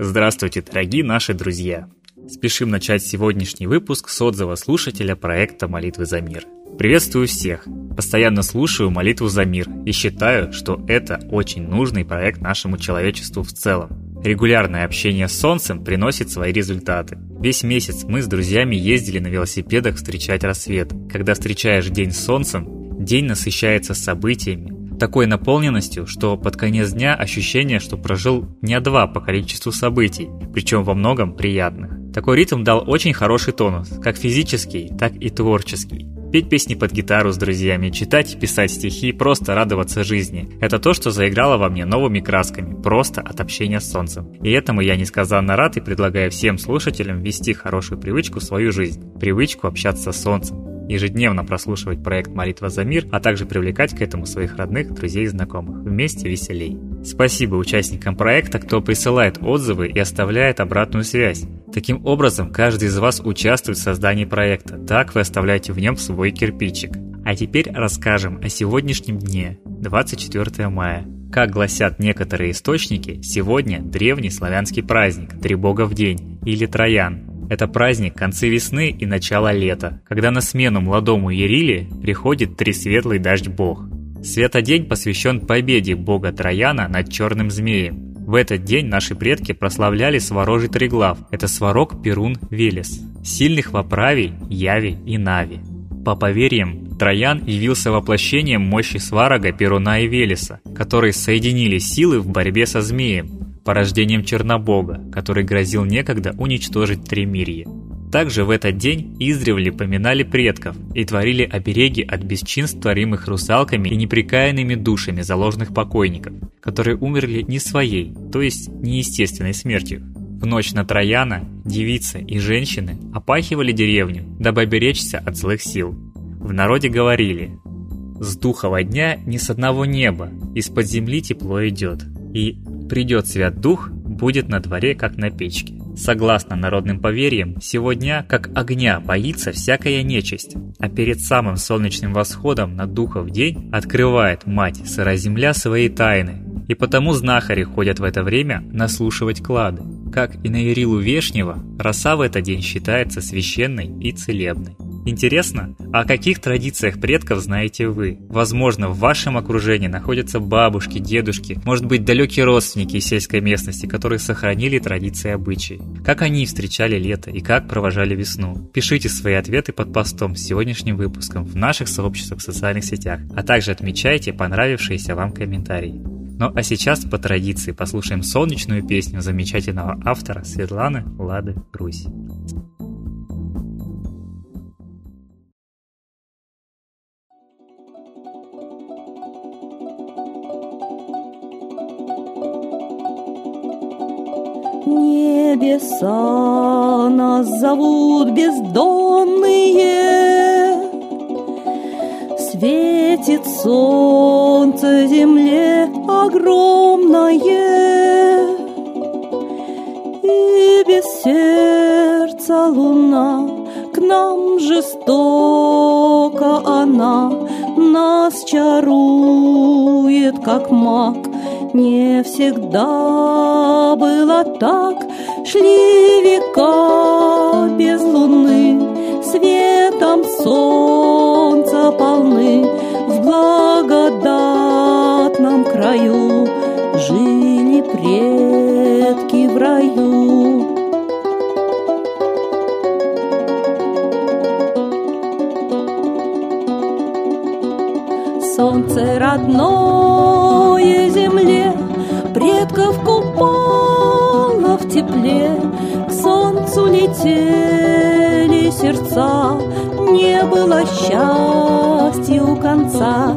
Здравствуйте, дорогие наши друзья! Спешим начать сегодняшний выпуск с отзыва слушателя проекта «Молитвы за мир». Приветствую всех! Постоянно слушаю «Молитву за мир» и считаю, что это очень нужный проект нашему человечеству в целом. Регулярное общение с Солнцем приносит свои результаты. Весь месяц мы с друзьями ездили на велосипедах встречать рассвет. Когда встречаешь день с Солнцем, день насыщается событиями, такой наполненностью, что под конец дня ощущение, что прожил не два по количеству событий, причем во многом приятных. Такой ритм дал очень хороший тонус, как физический, так и творческий. Петь песни под гитару с друзьями, читать писать стихи, просто радоваться жизни. Это то, что заиграло во мне новыми красками, просто от общения с солнцем. И этому я несказанно рад и предлагаю всем слушателям ввести хорошую привычку в свою жизнь. Привычку общаться с солнцем ежедневно прослушивать проект «Молитва за мир», а также привлекать к этому своих родных, друзей и знакомых. Вместе веселей. Спасибо участникам проекта, кто присылает отзывы и оставляет обратную связь. Таким образом, каждый из вас участвует в создании проекта. Так вы оставляете в нем свой кирпичик. А теперь расскажем о сегодняшнем дне, 24 мая. Как гласят некоторые источники, сегодня древний славянский праздник Три Бога в день или Троян, это праздник концы весны и начало лета, когда на смену молодому Ерили приходит Тресветлый дождь бог. Светодень посвящен победе бога Трояна над черным змеем. В этот день наши предки прославляли Сворожий Триглав, это Сварог Перун Велес, сильных воправий Яви и Нави. По поверьям, Троян явился воплощением мощи Сварога, Перуна и Велеса, которые соединили силы в борьбе со змеем, порождением Чернобога, который грозил некогда уничтожить Тремирье. Также в этот день издревле поминали предков и творили обереги от бесчинств, творимых русалками и неприкаянными душами заложенных покойников, которые умерли не своей, то есть неестественной смертью. В ночь на Трояна девицы и женщины опахивали деревню, дабы оберечься от злых сил. В народе говорили «С духова дня ни с одного неба, из-под земли тепло идет, и Придет свят дух, будет на дворе, как на печке. Согласно народным поверьям, сегодня, как огня, боится всякая нечисть, а перед самым солнечным восходом на духов день открывает мать сыра земля свои тайны, и потому знахари ходят в это время наслушивать клады. Как и на Ирилу Вешнего, роса в этот день считается священной и целебной. Интересно, о каких традициях предков знаете вы? Возможно, в вашем окружении находятся бабушки, дедушки, может быть, далекие родственники из сельской местности, которые сохранили традиции и обычаи. Как они встречали лето и как провожали весну? Пишите свои ответы под постом с сегодняшним выпуском в наших сообществах в социальных сетях, а также отмечайте понравившиеся вам комментарии. Ну а сейчас по традиции послушаем солнечную песню замечательного автора Светланы Лады Русь. Небеса нас зовут бездонные, Светит солнце земле огромное, И без сердца луна к нам жестоко она Нас чарует, как маг, не всегда было так, Шли века без луны, Светом солнца полны, В благодатном краю Жили предки в раю. Солнце родное тепле, К солнцу летели сердца, Не было счастья у конца.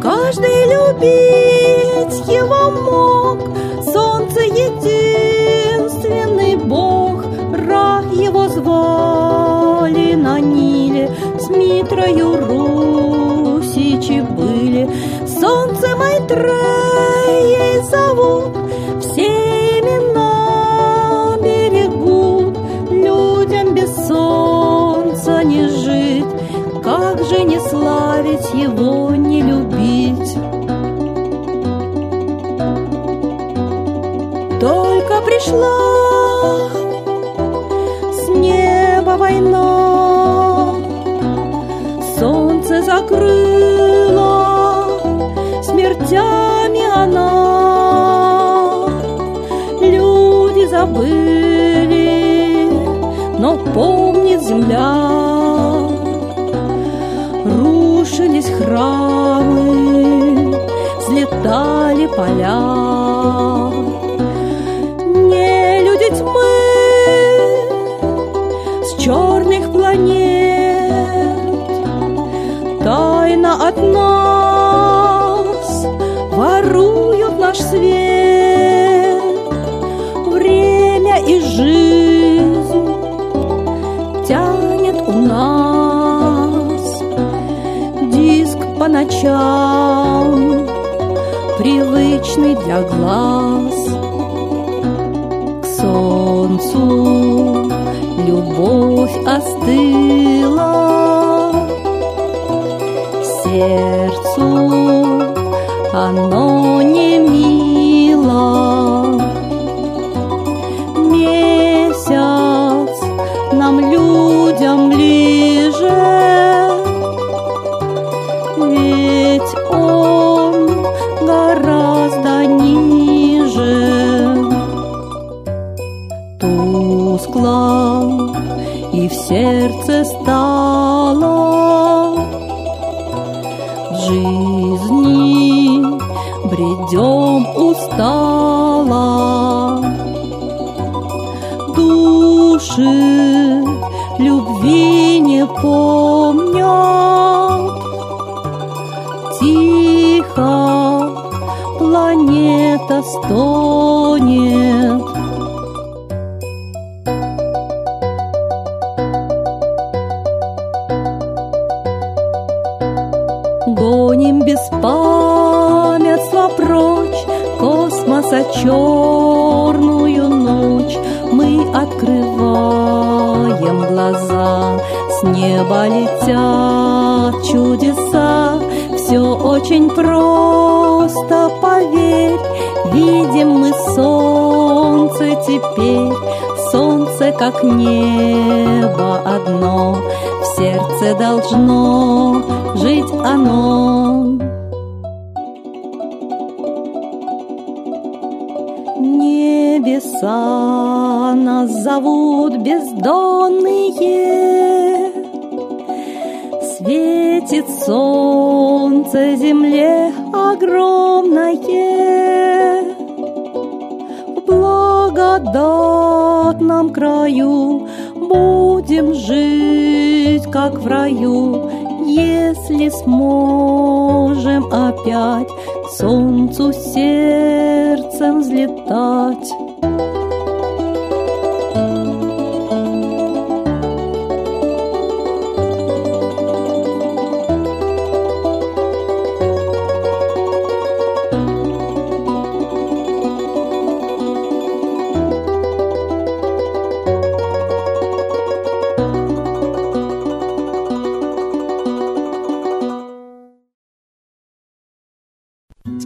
Каждый любить его мог, Солнце единственный Бог, Ра его звали на Ниле, С Митрою Русичи были, Солнце Майтреей зовут, Пришла с неба война, солнце закрыло смертями она. Люди забыли, но помнит земля. Рушились храмы, взлетали поля. Наш свет, Время и жизнь тянет у нас Диск по ночам привычный для глаз. К солнцу любовь остыла Сердцу оно не мило Месяц нам людям ближе ведь он гораздо ниже. Тускло и в сердце стало жизни бредем устало. Души любви не помнят, Тихо планета стонет. С неба летят чудеса Все очень просто, поверь. Видим мы солнце теперь Солнце как небо одно. В сердце должно жить оно. Небеса нас зовут бездонные солнце земле огромное. В благодатном краю Будем жить, как в раю. Если сможем опять К солнцу сердцем взлетать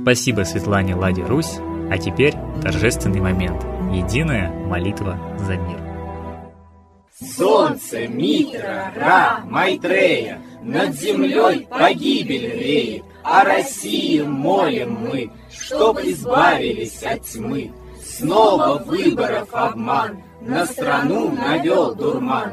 Спасибо Светлане Ладе Русь, а теперь торжественный момент. Единая молитва за мир. Солнце, Митра, Ра, Майтрея, Над землей погибель реет, О России молим мы, Чтоб избавились от тьмы. Снова выборов обман, На страну навел дурман.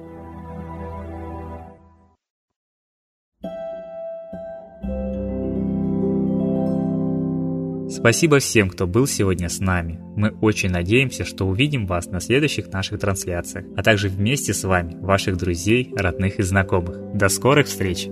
Спасибо всем, кто был сегодня с нами. Мы очень надеемся, что увидим вас на следующих наших трансляциях, а также вместе с вами, ваших друзей, родных и знакомых. До скорых встреч!